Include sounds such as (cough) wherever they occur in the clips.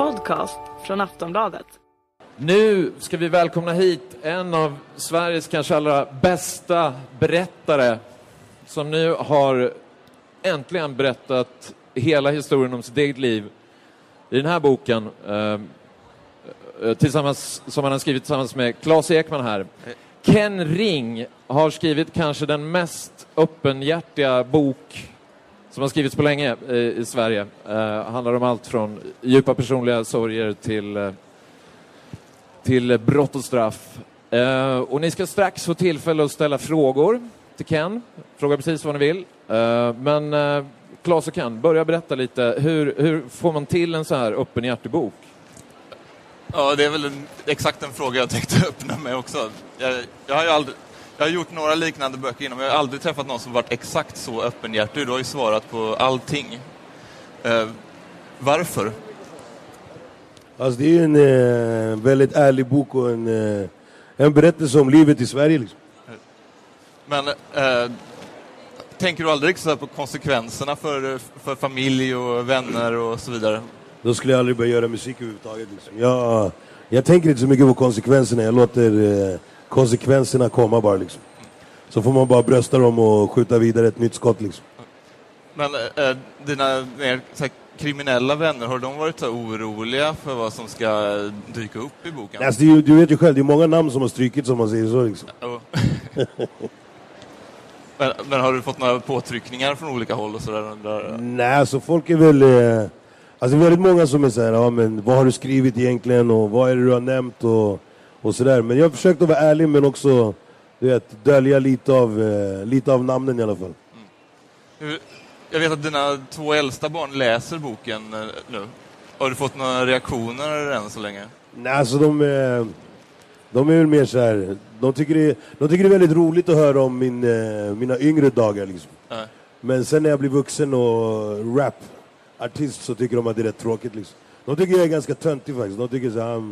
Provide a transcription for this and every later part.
podcast från Aftonbladet. Nu ska vi välkomna hit en av Sveriges kanske allra bästa berättare som nu har äntligen berättat hela historien om sitt eget liv i den här boken eh, eh tillsammans, som han har skrivit tillsammans med Claes Ekman här. Ken Ring har skrivit kanske den mest öppenhjärtiga bok som har skrivits på länge i, i Sverige. Eh, handlar om allt från djupa personliga sorger till, eh, till brott och straff. Eh, och ni ska strax få tillfälle att ställa frågor till Ken. Fråga precis vad ni vill. Eh, men eh, Claes och Ken, börja berätta lite. Hur, hur får man till en så här öppenhjärtig bok? Ja, det är väl en, exakt en fråga jag tänkte (laughs) öppna med också. Jag, jag har ju aldrig, jag har gjort några liknande böcker innan, men jag har aldrig träffat någon som varit exakt så öppenhjärtig. Du har ju svarat på allting. Eh, varför? Alltså det är ju en eh, väldigt ärlig bok och en, eh, en berättelse om livet i Sverige. Liksom. Men eh, tänker du aldrig så på konsekvenserna för, för familj och vänner och så vidare? Då skulle jag aldrig börja göra musik överhuvudtaget. Liksom. Jag, jag tänker inte så mycket på konsekvenserna, jag låter eh, konsekvenserna komma bara. Liksom. Så får man bara brösta dem och skjuta vidare ett nytt skott. Liksom. Men eh, dina mer så här, kriminella vänner, har de varit så här, oroliga för vad som ska dyka upp i boken? Alltså, ju- du vet ju själv, det är många namn som har strykits om man säger så. Liksom. (laughs) Men, men har du fått några påtryckningar från olika håll och sådär? Där? Nej, alltså folk är väl... Eh, alltså väldigt många som är såhär, ja men vad har du skrivit egentligen och vad är det du har nämnt och, och sådär. Men jag har försökt att vara ärlig men också, du vet, dölja lite av, eh, lite av namnen i alla fall. Hur- Jag vet att dina två äldsta barn läser boken eh, nu. Har du fått några reaktioner än så länge? Nej, alltså de, eh, de är väl mer så här. De tycker, det, de tycker det är väldigt roligt att höra om min, eh, mina yngre dagar. Liksom. Nej. Men sen när jag blir vuxen och rap-artist så tycker de att det är rätt tråkigt. Liksom. De tycker jag är ganska töntig faktiskt. De tycker så här, "Ah,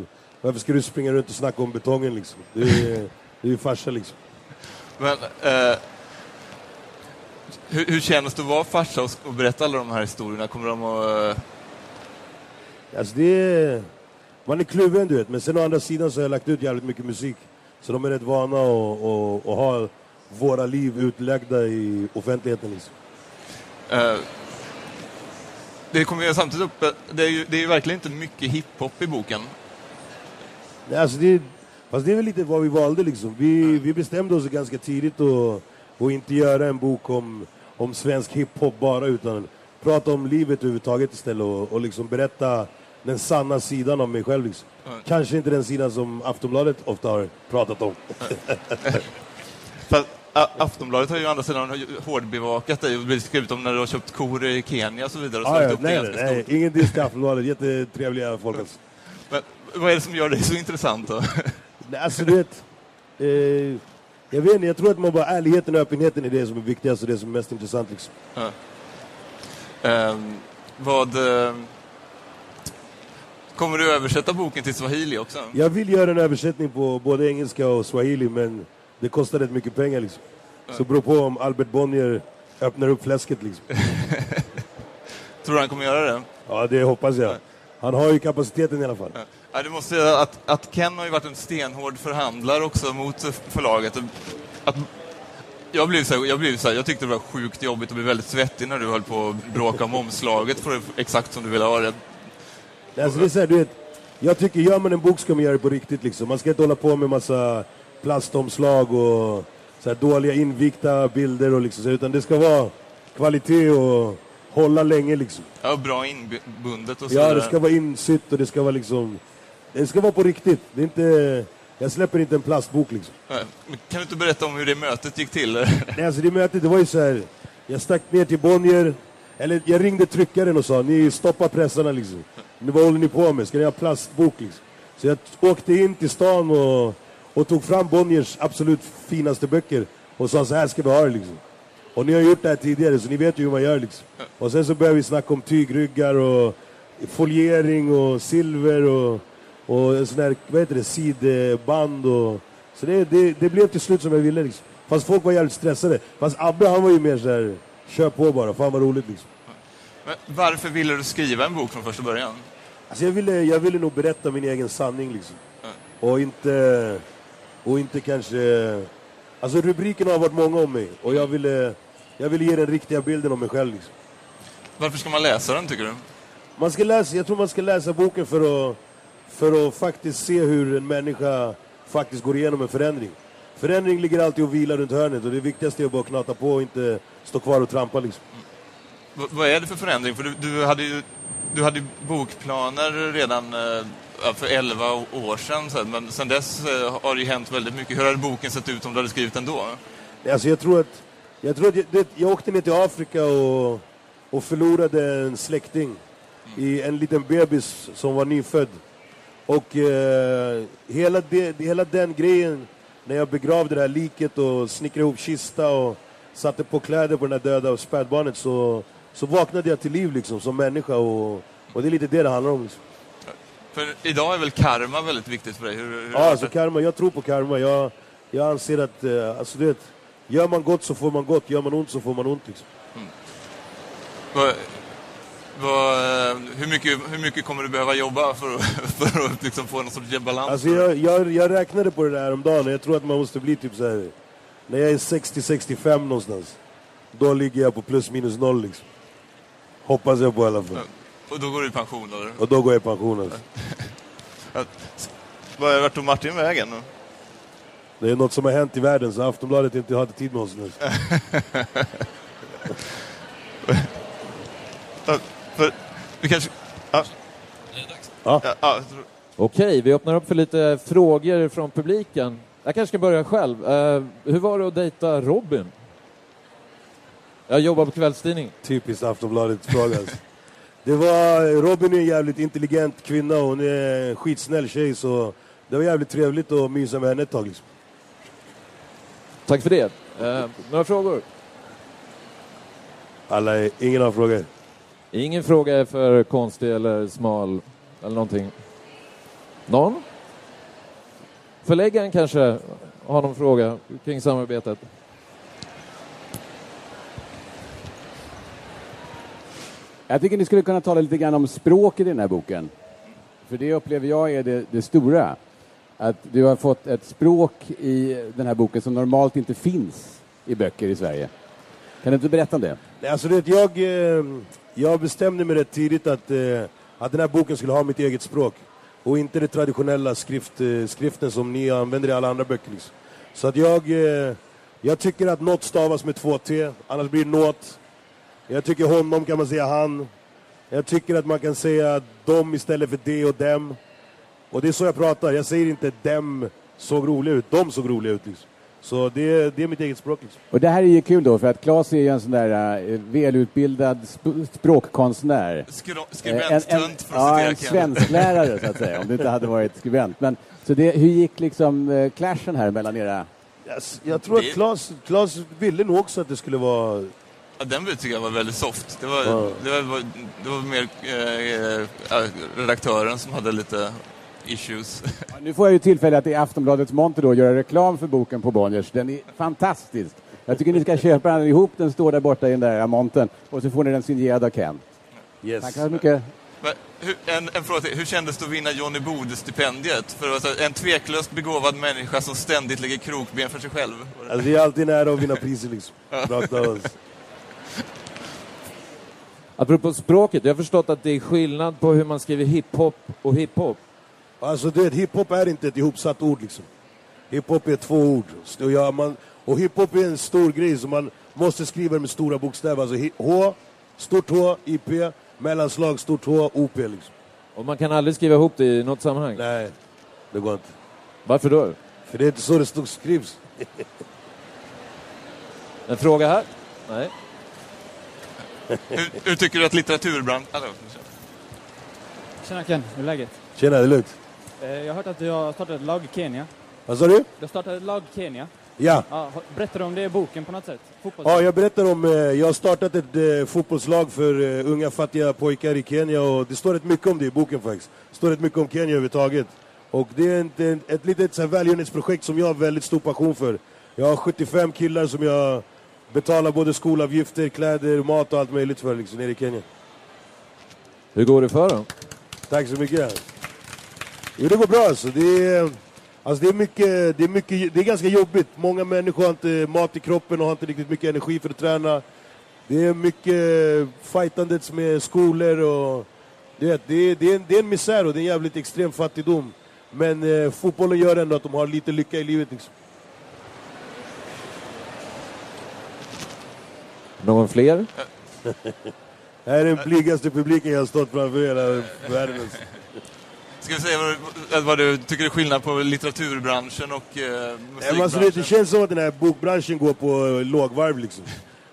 varför ska du springa runt och snacka om betongen liksom? Du är, ju farsa liksom. Men eh, hur, hur känns det att vara farsa och, och berätta alla de här historierna? Kommer de att... Eh, Alltså det är, man är kluven du vet, men sen å andra sidan så har jag lagt ut jävligt mycket musik. Så de är rätt vana att ha våra liv utlagda i offentligheten liksom. eh, det kommer ju samtidigt upp... Det är ju, det är ju verkligen inte mycket hiphop i boken. Alltså det, fast det är väl lite vad vi valde liksom. Vi, vi bestämde oss ganska tidigt att, att inte göra en bok om, om svensk hiphop bara utan prata om livet överhuvudtaget istället och, och liksom berätta den sanna sidan av mig själv. Liksom. Kanske inte den sidan som Aftonbladet ofta har pratat om. (laughs) A- Aftonbladet har ju å andra sidan hårdbevakat dig och skrivit om när du har köpt kor i Kenya och så vidare. Och Ah, ja, nej, det nej, nej, ingen diss till Aftonbladet. Jättetrevliga folk alltså. Vad är det som gör dig så intressant då? Alltså du vet, eh, jag vet inte, jag tror att man bara ärligheten och öppenheten är det som är viktigast och det som är mest intressant. Liksom. Ja. Ehm, vad... Eh, kommer du översätta boken till swahili också? Jag vill göra en översättning på både engelska och swahili men det kostar rätt mycket pengar. Liksom. Så det beror på om Albert Bonnier öppnar upp fläsket. Liksom. (laughs) Tror du han kommer göra det? Ja, det hoppas jag. Han har ju kapaciteten i alla fall. Ja, du måste säga att, att Ken har ju varit en stenhård förhandlare också mot förlaget. Att, jag, blev så här, jag, blev så här, jag tyckte det var sjukt jobbigt och blev väldigt svettig när du höll på att bråka om omslaget för exakt som du ville ha det. Alltså, det är så här, du vet, jag tycker, gör man en bok ska man göra det på riktigt. Liksom. Man ska inte hålla på med massa plastomslag och så här, dåliga invikta bilder. Och liksom, utan det ska vara kvalitet och hålla länge. Liksom. Ja, bra inbundet och så Ja, det ska vara insytt och det ska vara liksom... Det ska vara på riktigt. Det är inte... Jag släpper inte en plastbok liksom. Men Kan du inte berätta om hur det mötet gick till? (laughs) Nej, alltså det mötet, det var ju så här. Jag stack ner till Bonnier. Eller jag ringde tryckaren och sa, ni stoppar pressarna liksom. Nu, vad håller ni på med? Ska ni ha plastbok liksom? Så jag åkte in till stan och, och tog fram Bonniers absolut finaste böcker och sa så här ska vi ha det liksom. Och ni har gjort det här tidigare så ni vet ju hur man gör liksom. Och sen så började vi snacka om tygryggar och foliering och silver och, och sån här, vad heter det, sidband och... Så det, det, det blev till slut som jag ville liksom. Fast folk var jävligt stressade. Fast Abbe han var ju mer så här, kör på bara, fan vad roligt liksom. Men varför ville du skriva en bok från första början? Alltså jag, ville, jag ville nog berätta min egen sanning liksom. Och inte, och inte kanske... Alltså rubrikerna har varit många om mig och jag ville, jag ville ge den riktiga bilden om mig själv liksom. Varför ska man läsa den, tycker du? Man ska läsa, jag tror man ska läsa boken för att, för att faktiskt se hur en människa faktiskt går igenom en förändring. Förändring ligger alltid och vilar runt hörnet och det viktigaste är att bara knata på och inte stå kvar och trampa liksom. V vad är det för förändring? För du, du hade ju du hade bokplaner redan eh, för 11 år sedan, men sen dess eh, har det ju hänt väldigt mycket. Hur hade boken sett ut om du hade skrivit den då? Alltså jag tror att, jag, tror att jag, jag åkte ner till Afrika och, och förlorade en släkting i en liten bebis som var nyfödd. Och eh, hela, det, hela den grejen, när jag begravde det här liket och snickrade ihop kista och satte på kläder på den här döda spädbarnet så, så vaknade jag till liv liksom som människa och, och det är lite det det handlar om. Liksom. För idag är väl karma väldigt viktigt för dig? Hur, hur ja, alltså karma, jag tror på karma. Jag, jag anser att, eh, alltså du vet, gör man gott så får man gott, gör man ont så får man ont liksom. Mm. Va, hur, mycket, hur mycket kommer du behöva jobba för, (laughs) för att liksom få någon sorts balans? Alltså jag, jag, jag räknade på det där om dagen jag tror att man måste bli typ så här. När jag är 60-65 någonstans, då ligger jag på plus minus noll liksom. Hoppas jag på i alla fall. Och då går du i pension? Eller? Och då går jag i pension. Alltså. (laughs) Vart tog Martin vägen? Det är något som har hänt i världen så Aftonbladet inte hade tid med oss nu. (laughs) för, vi kanske... Ja. Ja. Ja, Okej, vi öppnar upp för lite frågor från publiken. Jag kanske ska börja själv. Uh, hur var det att dejta Robin? Jag jobbar på kvällstidning. Typiskt Aftonbladet-fråga. (laughs) Det var, Robin är en jävligt intelligent kvinna och hon är en skitsnäll tjej så det var jävligt trevligt att mysa med henne ett tag. Liksom. Tack för det. Uh, några frågor? Alla, ingen har frågor. Ingen fråga är för konstig eller smal eller någonting. Någon? Förläggaren kanske har någon fråga kring samarbetet? Jag tycker ni skulle kunna tala lite grann om språket i den här boken. För det upplever jag är det, det stora. Att du har fått ett språk i den här boken som normalt inte finns i böcker i Sverige. Kan du inte berätta om det? Alltså det, jag, eh, jag bestämde mig rätt tidigt att, eh, att den här boken skulle ha mitt eget språk. Och inte den traditionella skrift, eh, skriften som ni använder i alla andra böcker. Liksom. Så att jag, eh, jag tycker att något stavas med två T, annars blir det nåt. Jag tycker honom kan man säga han. Jag tycker att man kan säga dem istället för de och dem. Och det är så jag pratar. Jag säger inte dem såg roliga ut, de såg roliga ut. Liksom. Så det, det är mitt eget språk. Liksom. Och det här är ju kul då, för att Claes är ju en sån där uh, välutbildad sp språkkonstnär. skribentstunt, en, en, Ja, en svensklärare så att säga, om det inte hade varit skribent. Men, så det, hur gick liksom uh, clashen här mellan era... Yes, jag tror att Claes, Claes ville nog också att det skulle vara Ja, den tycker jag var väldigt soft. Det var, ja. det var, det var mer eh, redaktören som hade lite issues. (laughs) Ja, nu får jag ju tillfälle att i Aftonbladets monter då göra reklam för boken på Bonniers. Den är fantastisk. Jag tycker ni ska köpa den ihop. Den står där borta i den där montern. Och så får ni den signerad av Ken. Yes. Tack så mycket. Men, hur, en, en fråga till. Hur kändes det att vinna Johnny Bode-stipendiet? För alltså, en tveklöst begåvad människa som ständigt lägger krokben för sig själv. Alltså, det är alltid nära att vinna priser liksom. (laughs) Apropå språket, jag har förstått att det är skillnad på hur man skriver hiphop och hiphop. Alltså du vet, hiphop är inte ett ihopsatt ord liksom. Hiphop är två ord. Och, ja, man, och hiphop är en stor grej så man måste skriva med stora bokstäver. Alltså H, stort H, IP, mellanslag, stort H, OP liksom. Och man kan aldrig skriva ihop det i något sammanhang? Nej, det går inte. Varför då? För det är inte så det stod, skrivs. (laughs) en fråga här? Nej. hur, hur, tycker du att litteraturbranschen... Tjena Ken, hur är läget? Tjena, det är lugnt. Eh, jag har hört att du har startat ett lag i Kenya. Vad sa du? Du har startat ett lag i Kenya. Ja. ja berättar du om det i boken på något sätt? Ja, jag berättar om, eh, jag har startat ett eh, fotbollslag för unga fattiga pojkar i Kenya och det står rätt mycket om det i boken faktiskt. Det står rätt mycket om Kenya överhuvudtaget. Och det är ett, ett, ett litet välgörenhetsprojekt som jag har väldigt stor passion för. Jag har 75 killar som jag betalar både skolavgifter, kläder, mat och allt möjligt för liksom, nere i Kenya. Hur går det för dem? Tack så mycket. Jo, det går bra alltså. Det är, alltså det är, mycket, det är, mycket, det är ganska jobbigt. Många människor har inte mat i kroppen och har inte riktigt mycket energi för att träna. Det är mycket fightandet med skolor och du vet, det, är, det, är en, det är en misär och det är en jävligt extrem fattigdom. Men eh, fotbollen gör ändå att de har lite lycka i livet. Liksom. Någon fler? (laughs) Det här är den blygaste publiken jag har stått framför hela världen. Alltså. Ska vi säga vad, vad du tycker är skillnad på litteraturbranschen och eh, men musikbranschen? alltså, det, känns som att den här bokbranschen går på eh, lågvarv liksom.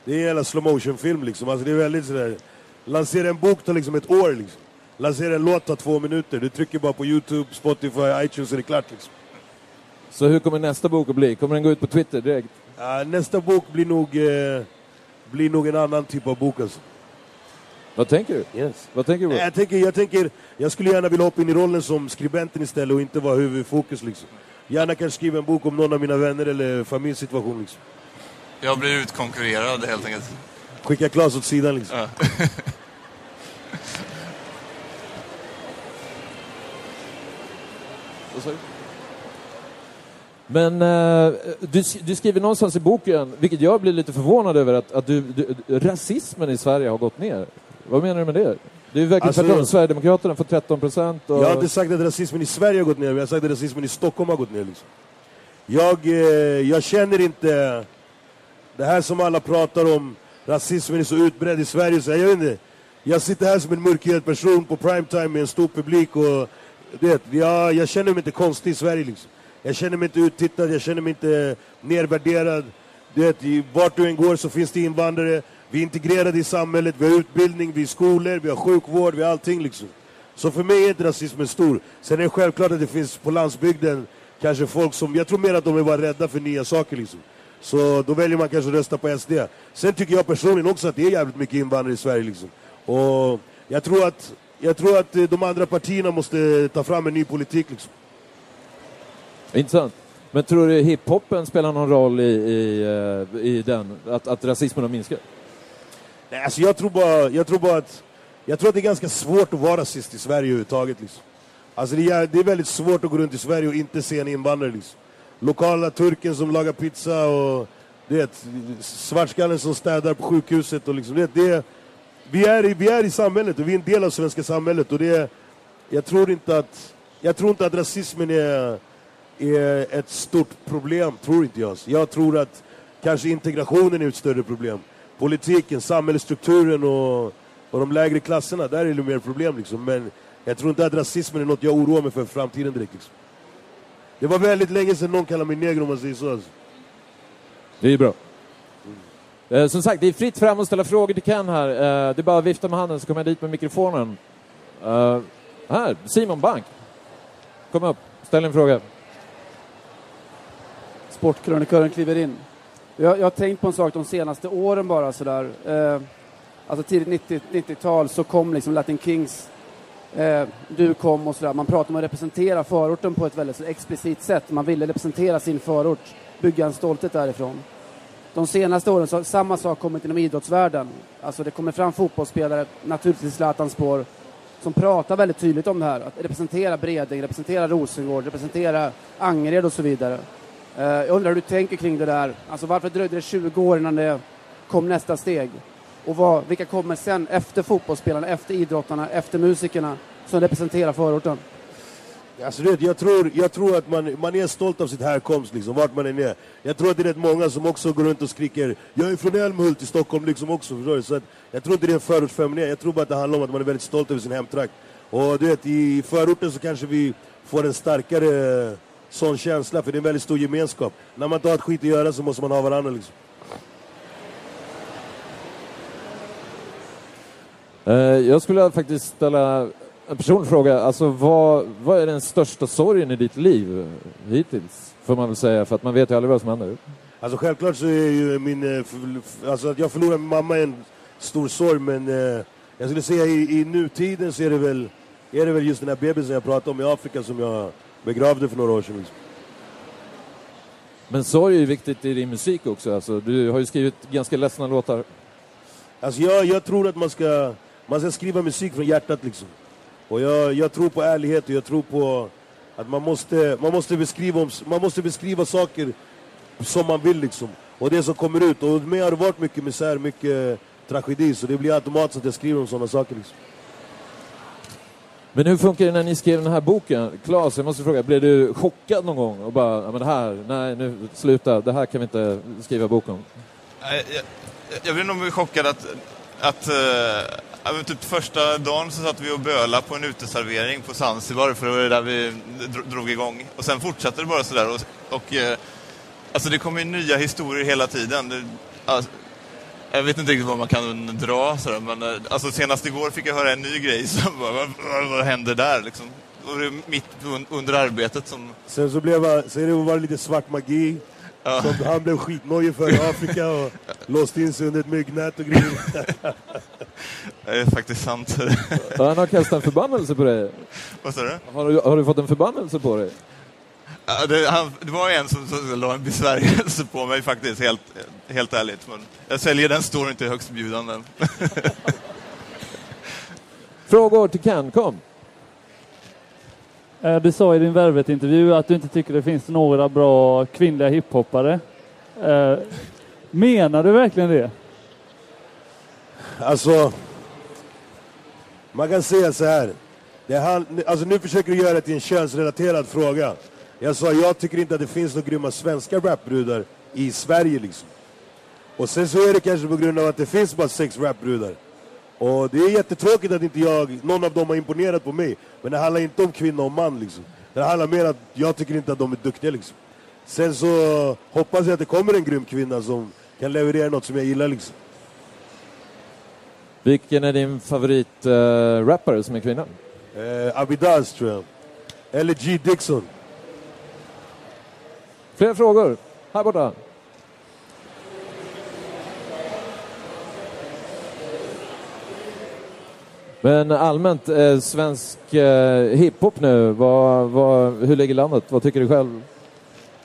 Det är en jävla slow motion film liksom. Alltså, det är väldigt sådär... Lansera en bok tar liksom ett år liksom. Lansera en låt tar två minuter. Du trycker bara på Youtube, Spotify, iTunes så är det klart liksom. Så hur kommer nästa bok att bli? Kommer den gå ut på Twitter direkt? Ja, nästa bok blir nog, eh, blir nog en annan typ av bok alltså. Vad tänker du? Yes. Vad tänker du Nej? Jag, tänker, jag, tänker, jag skulle gärna vilja hoppa in i rollen som skribenten istället och inte vara huvudfokus liksom. Gärna kanske skriva en bok om någon av mina vänner eller familjesituation liksom. Jag blir utkonkurrerad helt enkelt. Skicka Klas åt sidan liksom. Ja. (laughs) Men eh, du, du skriver någonstans i boken, vilket jag blir lite förvånad över, att, att du, du, rasismen i Sverige har gått ner. Vad menar du med det? Det är verkligen Alltså- tvärtom. Sverigedemokraterna får 13 procent. Och... Jag har inte sagt att rasismen i Sverige har gått ner, men jag har sagt att rasismen i Stockholm har gått ner. Liksom. Jag, eh, jag känner inte... Det här som alla pratar om, rasismen är så utbredd i Sverige, så jag, vet inte. Jag sitter här som en mörkhyad person på primetime med en stor publik och... Vet, jag, jag känner mig inte konstig i Sverige liksom. Jag känner mig inte uttittad, jag känner mig inte nedvärderad. Du vet, vart du än går så finns det invandrare. Vi är integrerade i samhället, vi har utbildning, vi har skolor, vi har sjukvård, vi har allting liksom. Så för mig är inte rasismen stor. Sen är det självklart att det finns på landsbygden kanske folk som, jag tror mer att de är bara rädda för nya saker liksom. Så då väljer man kanske att rösta på SD. Sen tycker jag personligen också att det är jävligt mycket invandrare i Sverige liksom. Och jag tror att, jag tror att eh, de andra partierna måste eh, ta fram en ny politik liksom. Intressant. Men tror du hiphopen spelar någon roll i, i, eh, i den? Att, att rasismen har minskat? Nej, alltså jag tror bara, jag tror bara att, jag tror att det är ganska svårt att vara rasist i Sverige överhuvudtaget. Liksom. Alltså det, är, det är väldigt svårt att gå runt i Sverige och inte se en invandrare. Liksom. Lokala turken som lagar pizza och du vet, svartskallen som städar på sjukhuset. Och liksom, det, är, vi, är i, vi är i samhället och vi är en del av svenska samhället. Och det, jag, tror inte att, jag tror inte att rasismen är, är ett stort problem, tror inte jag. Jag tror att kanske integrationen är ett större problem. Politiken, samhällsstrukturen och, och de lägre klasserna, där är det mer problem. Liksom. Men jag tror inte att rasismen är något jag oroar mig för i framtiden direkt. Liksom. Det var väldigt länge sedan någon kallade mig neger om man säger så. Alltså. Det är bra. Eh, som sagt, det är fritt fram att ställa frågor till Ken här. Eh, det är bara att vifta med handen så kommer jag dit med mikrofonen. Eh, här, Simon Bank. Kom upp, ställ en fråga. Sportkrönikören kliver in. Jag, jag har tänkt på en sak de senaste åren bara sådär. Eh, alltså tidigt 90 90-tal så kom liksom Latin Kings. Eh, du kom och sådär. Man pratade om att representera förorten på ett väldigt så explicit sätt. Man ville representera sin förort, bygga en stolthet därifrån. De senaste åren så har samma sak kommit inom idrottsvärlden. Alltså det kommer fram fotbollsspelare, naturligtvis Zlatans spår, som pratar väldigt tydligt om det här. Att representera Bredäng, representera Rosengård, representera Angered och så vidare. Eh, jag undrar hur du tänker kring det där. Alltså varför dröjde det 20 år innan det kom nästa steg? Och vad, vilka kommer sen efter fotbollsspelarna, efter idrottarna, efter musikerna som representerar förorten? Alltså, vet, jag, tror, jag tror att man, man är stolt av sitt härkomst, liksom, vart man än är. Jag tror att det är rätt många som också går runt och skriker ”Jag är från Älmhult i Stockholm” liksom också. Förstår du? Så att, jag tror inte det är en förortsfeminism, jag tror bara att det handlar om att man är väldigt stolt över sin hemtrakt. Och du vet, i förorten så kanske vi får en starkare sån känsla, för det är en väldigt stor gemenskap. När man inte har ett skit att göra så måste man ha varandra liksom. Eh, jag skulle faktiskt ställa en personlig fråga. Alltså, vad, vad är den största sorgen i ditt liv hittills? Får man väl säga, för att man vet ju aldrig vad som händer. Alltså självklart så är ju min... eh, Alltså att jag förlorade min mamma en stor sorg, men eh, jag skulle säga i, i nutiden så är det väl... Är det väl just den här bebisen jag pratade om i Afrika som jag begravde för några år sedan. Men sorg är ju viktigt i din musik också. Alltså, du har ju skrivit ganska ledsna låtar. Alltså jag, jag tror att man ska, man ska skriva musik från hjärtat liksom. Och jag, jag tror på ärlighet och jag tror på att man måste, man måste, beskriva, man måste beskriva saker som man vill liksom. Och det som kommer ut. Och med har det varit mycket misär, mycket tragedi, så det blir automatiskt att jag skriver om sådana saker. Liksom. Men hur funkar det när ni skrev den här boken? Claes, jag måste fråga, blev du chockad någon gång? Och bara, ja, men det här, nej nu, sluta, det här kan vi inte skriva bok om. Jag, jag blev nog chockad att, att äh, typ första dagen så satt vi och böla på en uteservering på Zanzibar, för det var det där vi drog igång. Och sen fortsatte det bara sådär. Och, och äh, alltså det kommer ju nya historier hela tiden. Det, alltså, jag vet inte riktigt vad man kan dra sådär, men uh, alltså senast igår fick jag höra en ny grej (laughs) som bara, vad, vad, vad händer där liksom? Och det är mitt un, under arbetet som... Sen så blev jag, sen det var det lite svart magi. Ja. Som han blev skitnojig för i Afrika och (laughs) låste in sig under ett myggnät och grejer. Det är faktiskt sant. Han har kastat en förbannelse på dig. vad sa du? Har du, har du fått en förbannelse på dig? Ja, det, han, det var en som, som la en besvärjelse på mig faktiskt, helt, helt ärligt. Men jag säljer den storyn till högstbjudande. (laughs) Frågor till Ken, kom. Eh, Du sa i din Värvet-intervju att du inte tycker det finns några bra kvinnliga hiphoppare. Eh, Menar du verkligen det? Alltså, man kan säga så här. Det han, alltså nu försöker du göra det till en könsrelaterad fråga. Jag sa, jag tycker inte att det finns några grymma svenska rapbrudar i Sverige liksom. Och sen så är det kanske på grund av att det finns bara sex rapbrudar. Och det är jättetråkigt att inte jag, någon av dem har imponerat på mig. Men det handlar inte om kvinna och man liksom. Det handlar mer om att jag tycker inte att de är duktiga liksom. Sen så hoppas jag att det kommer en grym kvinna som kan leverera något som jag gillar liksom. Vilken är din favoritrappare uh, rappare som är kvinna? Eh, Abidaz tror jag. Eller G Dixon. Fler frågor? Här borta. Men allmänt, eh, svensk eh, hiphop nu, vad, vad, hur ligger landet? Vad tycker du själv?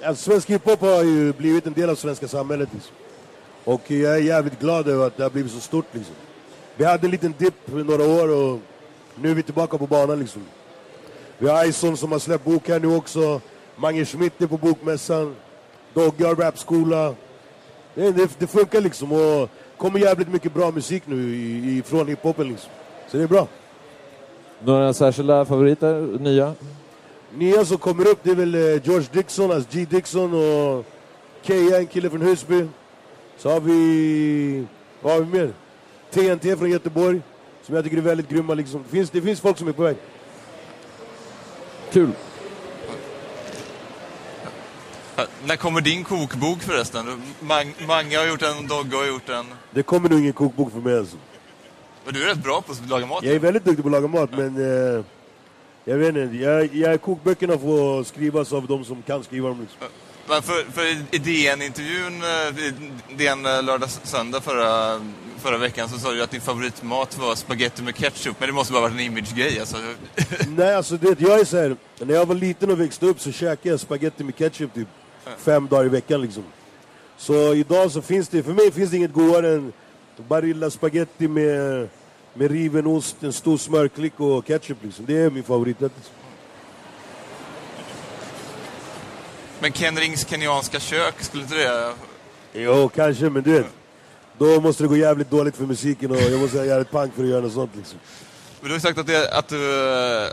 Alltså, svensk hiphop har ju blivit en del av svenska samhället. Liksom. Och jag är jävligt glad över att det har blivit så stort. Liksom. Vi hade en liten dipp i några år och nu är vi tillbaka på banan. Liksom. Vi har Ison som har släppt bok här nu också. Mange Schmidt är på bokmässan. Dogge har rapskola. Det, det, det funkar liksom och kommer jävligt mycket bra musik nu i, i, från hiphopen. Liksom. Så det är bra. Några särskilda favoriter, nya? Nya som kommer upp det är väl eh, George Dixon, alltså G Dixon och Keja, en kille från Husby. Så har vi, vad har vi mer? TNT från Göteborg, som jag tycker är väldigt grymma liksom. Det finns, det finns folk som är på väg. Kul. Ja, När kommer din kokbok förresten? Mang, Mange har gjort en, Dogge har gjort en. Det kommer nog ingen kokbok för mig alltså. Men du är rätt bra på att laga mat. Jag är väldigt duktig på att laga mat, men eh, jag vet inte. Jag, jag, kokböckerna får skrivas av de som kan skriva dem. Liksom. Men för, för i DN-intervjun, eh, DN eh, lördag söndag förra, förra veckan så sa du att din favoritmat var spaghetti med ketchup. Men det måste bara varit en image-grej alltså. Nej, alltså det, jag är så här, när jag var liten och växte upp så käkade jag spaghetti med ketchup typ fem dagar i veckan liksom. Så idag så finns det, för mig finns det inget godare än Barilla spaghetti med, med riven ost, en stor smörklick och ketchup liksom. Det är min favoriträtt. Liksom. Men Ken Rings kenyanska kök, skulle inte det... Jo, kanske, men du vet. Då måste det gå jävligt dåligt för musiken och jag måste ha jävligt pank för att göra något sånt liksom. Men du har sagt att, det, att, du,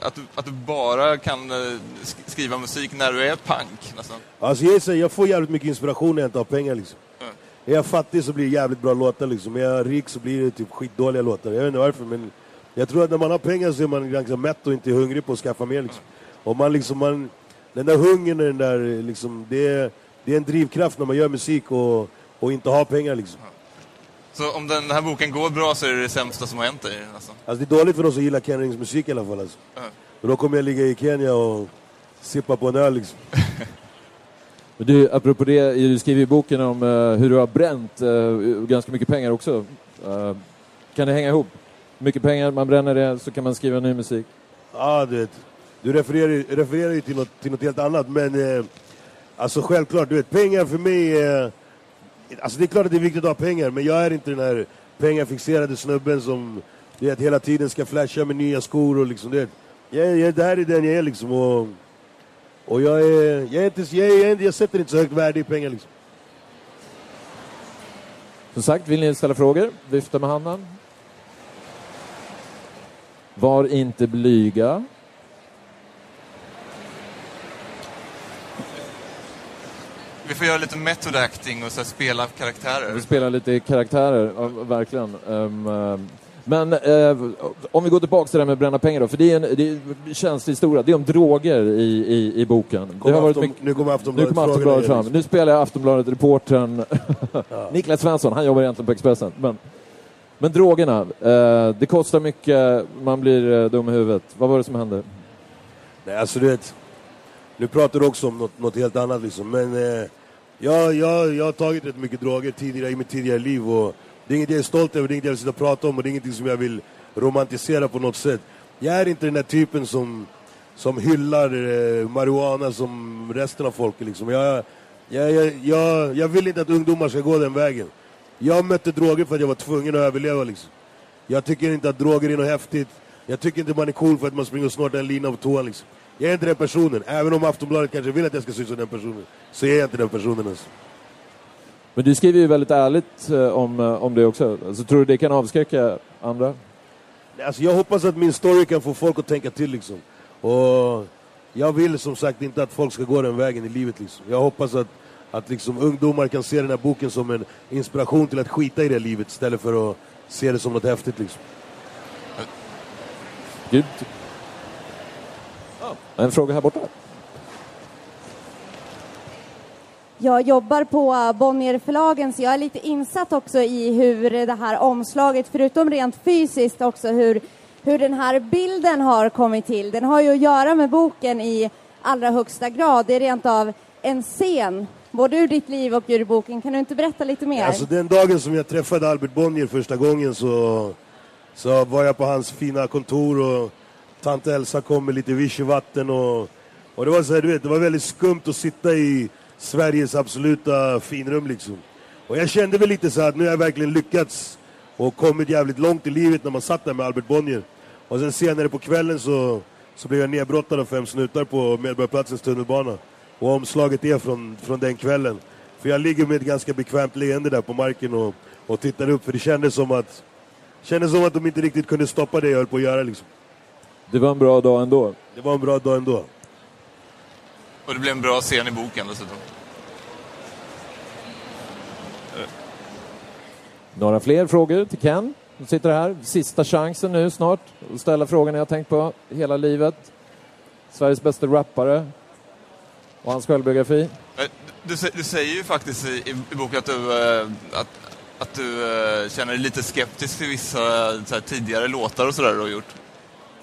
att, du, att du bara kan eh, sk- skriva musik när du är punk nästan. Alltså jag, säger, jag får jävligt mycket inspiration när jag inte har pengar liksom. Mm. Är jag fattig så blir det jävligt bra låtar liksom. Är jag rik så blir det typ skitdåliga låtar. Jag vet inte varför men jag tror att när man har pengar så är man ganska mätt och inte hungrig på att skaffa mer liksom. Och man liksom, man, den där hungern, den där liksom, det är, det är en drivkraft när man gör musik och, och inte har pengar liksom. Så om den här boken går bra så är det det sämsta som har hänt dig nästan. Alltså det är dåligt för de som gillar Ken Rings musik i alla fall alltså. Mm. Och då kommer jag ligga i Kenya och sippa på en öl liksom. (laughs) Men Du, apropå det, du skriver i boken om eh, hur du har bränt eh, ganska mycket pengar också. Eh, kan det hänga ihop? Mycket pengar, man bränner det, så kan man skriva ny musik. Ja, du vet. Du refererar, ju- refererar ju till något, till något helt annat, men eh, alltså självklart, du vet, pengar för mig... Alltså det är klart att det är viktigt att ha pengar, men jag är inte den här pengafixerade snubben som vet, hela tiden ska flasha med nya skor och liksom det. Jag, jag, det här är den jag är liksom och, och jag är, jag är inte, jag, är, jag, jag sätter inte så högt värde i pengar liksom. Som sagt, vill ni ställa frågor? Vifta med handen. Var inte blyga. Vi får göra lite method acting och så här spela karaktärer. Vi spelar lite karaktärer, ja, verkligen. Ehm, men eh, om vi går tillbaka till det här med bränna pengar då, för det är en det är en känslig historia. Det är om droger i, i, i boken. Kommer det har varit mycket, nu kommer nu Aftonbladet kommer Aftonbladet fram. Nu spelar jag Aftonbladet-reportern (laughs) Niklas Svensson, han jobbar egentligen på Expressen. Men, men drogerna, eh, det kostar mycket, man blir eh, dum i huvudet. Vad var det som hände? Nej, alltså du vet, nu pratar du också om något, något helt annat liksom, men eh, jag, jag, jag har tagit rätt mycket droger tidigare i mitt tidigare liv och det är inget jag är stolt över, det är inget jag vill sitta och prata om och det är ingenting som jag vill romantisera på något sätt. Jag är inte den där typen som, som hyllar eh, marijuana som resten av folket liksom. Jag, jag, jag, jag, jag vill inte att ungdomar ska gå den vägen. Jag mötte droger för att jag var tvungen att överleva liksom. Jag tycker inte att droger är något häftigt. Jag tycker inte man är cool för att man springer och snortar en lina på toan liksom. Jag är inte den personen. Även om Aftonbladet kanske vill att jag ska se ut som den personen, så är jag inte den personen alltså. Men du skriver ju väldigt ärligt eh, om, eh, om det också. Alltså, tror du det kan avskräcka andra? Alltså jag hoppas att min story kan få folk att tänka till liksom. Och jag vill som sagt inte att folk ska gå den vägen i livet liksom. Jag hoppas att, att liksom ungdomar kan se den här boken som en inspiration till att skita i det livet istället för att se det som något häftigt liksom. Gud. En fråga här borta. Jag jobbar på Bonnierförlagen så jag är lite insatt också i hur det här omslaget, förutom rent fysiskt också hur, hur den här bilden har kommit till. Den har ju att göra med boken i allra högsta grad. Det är rent av en scen, både ur ditt liv och ur boken. Kan du inte berätta lite mer? Alltså den dagen som jag träffade Albert Bonnier första gången så, så var jag på hans fina kontor och tant Elsa kom med lite vichyvatten och, och det var så här, du vet, det var väldigt skumt att sitta i Sveriges absoluta finrum liksom. Och jag kände väl lite så här att nu har jag verkligen lyckats och kommit jävligt långt i livet när man satt där med Albert Bonnier. Och sen senare på kvällen så, så blev jag nedbrottad av fem snutar på Medborgarplatsens tunnelbana. Och omslaget är från, från den kvällen. För jag ligger med ett ganska bekvämt leende där på marken och, och tittar upp för det kändes som att kändes som att de inte riktigt kunde stoppa det jag höll på att göra liksom. Det var en bra dag ändå. Det var en bra dag ändå. Och det blev en bra scen i boken dessutom. Några fler frågor till Ken? Du sitter här. Sista chansen nu snart att ställa frågan jag har tänkt på hela livet. Sveriges bästa rappare och hans självbiografi. Eh, Du, du säger ju faktiskt i, i boken att du, eh, att, att du eh, känner dig lite skeptisk till vissa så här, tidigare låtar och sådär du har gjort.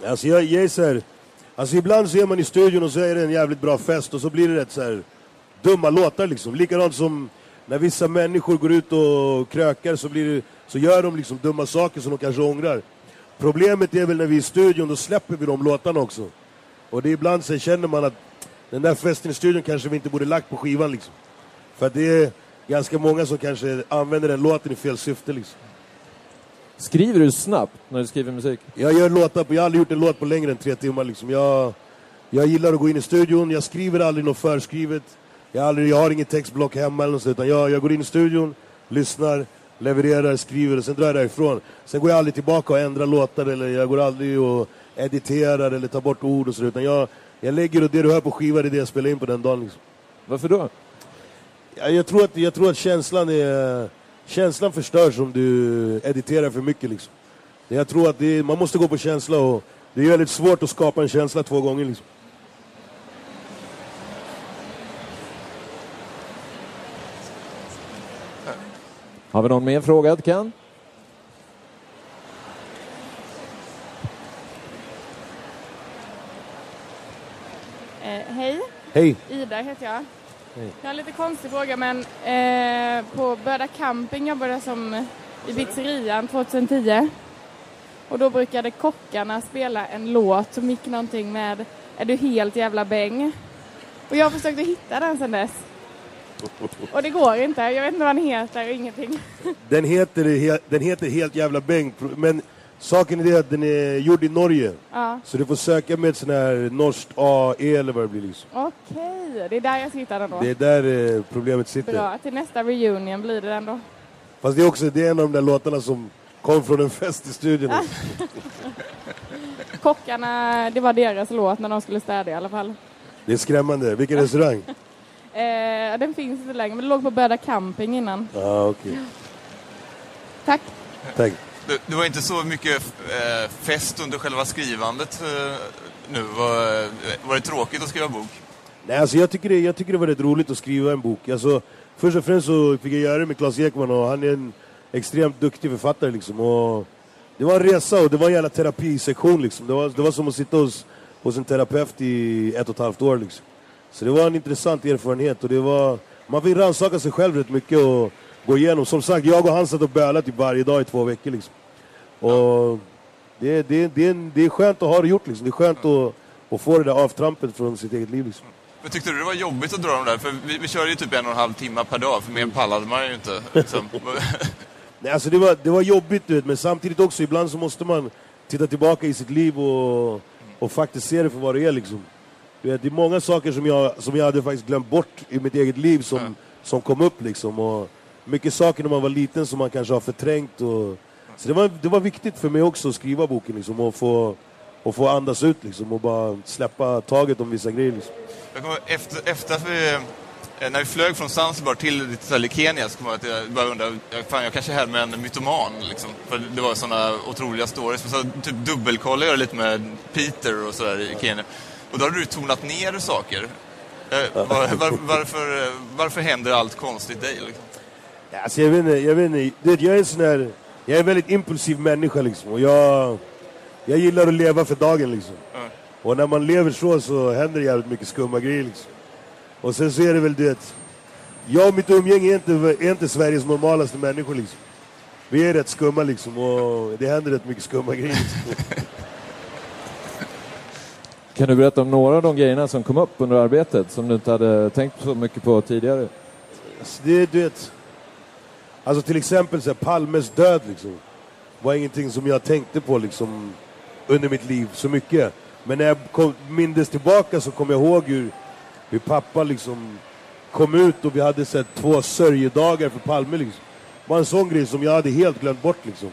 Alltså jag, jag är så här, alltså ibland så är man i studion och så är det en jävligt bra fest och så blir det rätt så här dumma låtar liksom. Likadant som när vissa människor går ut och krökar så, blir det, så gör de liksom dumma saker som de kanske ångrar. Problemet är väl när vi är i studion, då släpper vi de låtarna också. Och det är ibland så känner man att den där festen i studion kanske vi inte borde lagt på skivan liksom. För att det är ganska många som kanske använder den låten i fel syfte liksom. Skriver du snabbt när du skriver musik? Jag gör låtar på, jag har aldrig gjort en låt på längre än tre timmar liksom. Jag, jag gillar att gå in i studion, jag skriver aldrig något förskrivet. Jag, har aldrig, jag har inget textblock hemma eller något sånt, utan jag, jag går in i studion, lyssnar, levererar, skriver och sen drar jag därifrån. Sen går jag aldrig tillbaka och ändrar låtar eller jag går aldrig och editerar eller tar bort ord och så utan jag, jag lägger och det du hör på skiva det är det jag spelar in på den dagen. Liksom. Varför då? Jag, jag, tror att, jag tror att känslan är... Känslan förstörs om du editerar för mycket liksom. Jag tror att det är, man måste gå på känsla och det är väldigt svårt att skapa en känsla två gånger liksom. Har vi någon mer fråga till Ken? Eh, hej, Hej! Ida heter jag. Hej. Jag har en lite konstig fråga men eh, på Böda Camping jobbade jag som i pizzerian 2010. Och då brukade kockarna spela en låt som gick någonting med Är du helt jävla bäng? Och jag försökte hitta den sedan dess. Och det går inte. Jag vet inte vad den heter och ingenting. Den heter, he- den heter Helt jävla bäng, men Saken är det att den är gjord i Norge. Ja. Så du får söka med sån här norskt AE eller vad det blir liksom. Okej, det är där jag ska hitta den då. Det är där eh, problemet sitter. Bra, till nästa reunion blir det den då. Fast det är också det är en av de där låtarna som kom från en fest i studion. (laughs) Kockarna, det var deras låt när de skulle städa i alla fall. Det är skrämmande. Vilken restaurang? (laughs) Eh, den finns inte längre, men det låg på Böda camping innan. Ja, ah, okej. Tack. Tack. Det, det var inte så mycket eh, fest under själva skrivandet eh, nu. Var, eh, var det tråkigt att skriva bok? Nej, alltså jag tycker, det, jag tycker det var rätt roligt att skriva en bok. Alltså, först och främst så fick jag göra det med Claes Ekman och han är en extremt duktig författare liksom. Och det var en resa och det var en jävla terapisektion liksom. Det var, det var som att sitta hos, hos en terapeut i ett och ett halvt år liksom. Så det var en intressant erfarenhet och det var... Man fick rannsaka sig själv rätt mycket och gå igenom. Som sagt, jag och han satt och bölade typ varje dag i två veckor liksom. Och det, det, det, är, det är skönt att ha det gjort liksom. Det är skönt att, att få det där avtrampet från sitt eget liv liksom. Men tyckte du det var jobbigt att dra dem där? För vi, vi körde ju typ en och en halv timme per dag, för mer pallade man ju inte. Liksom. (laughs) Nej, alltså det, var, det var jobbigt, du vet, men samtidigt också ibland så måste man titta tillbaka i sitt liv och, och faktiskt se det för vad det är. Liksom. Du vet, det är många saker som jag, som jag hade faktiskt glömt bort i mitt eget liv som, Mm. som kom upp. Liksom. Och mycket saker när man var liten som man kanske har förträngt. Och, så det var, det var viktigt för mig också att skriva boken liksom, och, få, och få andas ut liksom, och bara släppa taget om vissa grejer. Liksom. Jag kommer, efter, efter att vi, eh, när vi flög från Zanzibar till ställe Kenya så kom jag att jag bara undrade, eh, fan jag kanske är här med en mytoman liksom. För det var sådana otroliga stories. Men så typ dubbelkollade jag lite med Peter och sådär i Kenya. Och då hade du tonat ner saker. Eh, var, var, varför, varför händer allt konstigt dig? Liksom? Ja, Alltså jag vet inte, jag vet inte. Jag är en sån här, jag är en väldigt impulsiv människa liksom. Och jag, jag gillar att leva för dagen liksom. Mm. Och när man lever så så händer det jävligt mycket skumma grejer liksom. Och sen så är det väl du vet, jag och mitt umgänge är inte, är inte Sveriges normalaste människor liksom. Vi är rätt skumma liksom och det händer rätt mycket skumma grejer. Liksom. (laughs) Kan du berätta om några av de grejerna som kom upp under arbetet som du inte hade tänkt så mycket på tidigare? Alltså, det, du vet, alltså till exempel så här, Palmes död liksom, var ingenting som jag tänkte på liksom, under mitt liv så mycket. Men när jag kom, mindes tillbaka så kom jag ihåg hur, hur pappa liksom kom ut och vi hade sett två sörjedagar för Palme. Liksom. Det var en sån grej som jag hade helt glömt bort. Liksom.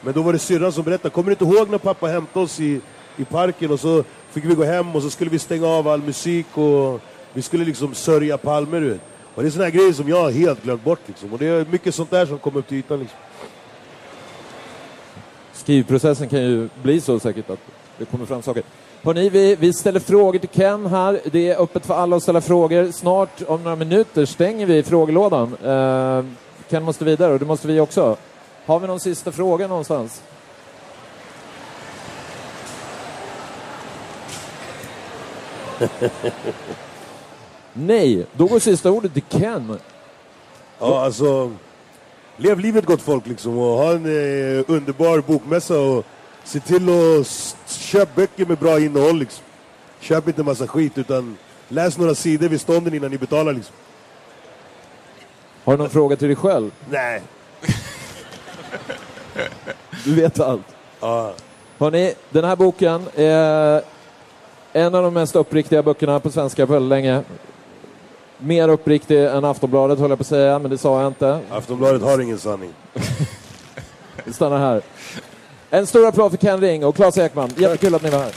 Men då var det syrran som berättade. Kommer du inte ihåg när pappa hämtade oss i, i parken och så fick vi gå hem och så skulle vi stänga av all musik och vi skulle liksom sörja Palme. Du vet. Och det är såna här grejer som jag har helt glömt bort. Liksom. Och det är mycket sånt där som kommer upp till ytan. Liksom. Skrivprocessen kan ju bli så säkert att det kommer fram saker. Hörrni, vi, vi ställer frågor till Ken här. Det är öppet för alla att ställa frågor. Snart, om några minuter, stänger vi frågelådan. Eh, Ken måste vidare och det måste vi också. Har vi någon sista fråga någonstans? (laughs) Nej, då går sista ordet till Ken. Ja, alltså, lev livet gott folk liksom och ha en eh, underbar bokmässa och se till att s- köp böcker med bra innehåll liksom. Köp inte massa skit utan läs några sidor vid stånden innan ni betalar liksom. Har du någon fråga till dig själv? Nej. Du vet allt. Ja. Hörrni, den här boken är en av de mest uppriktiga böckerna på svenska på väldigt länge. Mer uppriktig än Aftonbladet höll jag på att säga, men det sa jag inte. Aftonbladet har ingen sanning. (laughs) Vi stannar här. En stor applåd för Ken Ring och Claes Ekman. Jättekul att ni var här.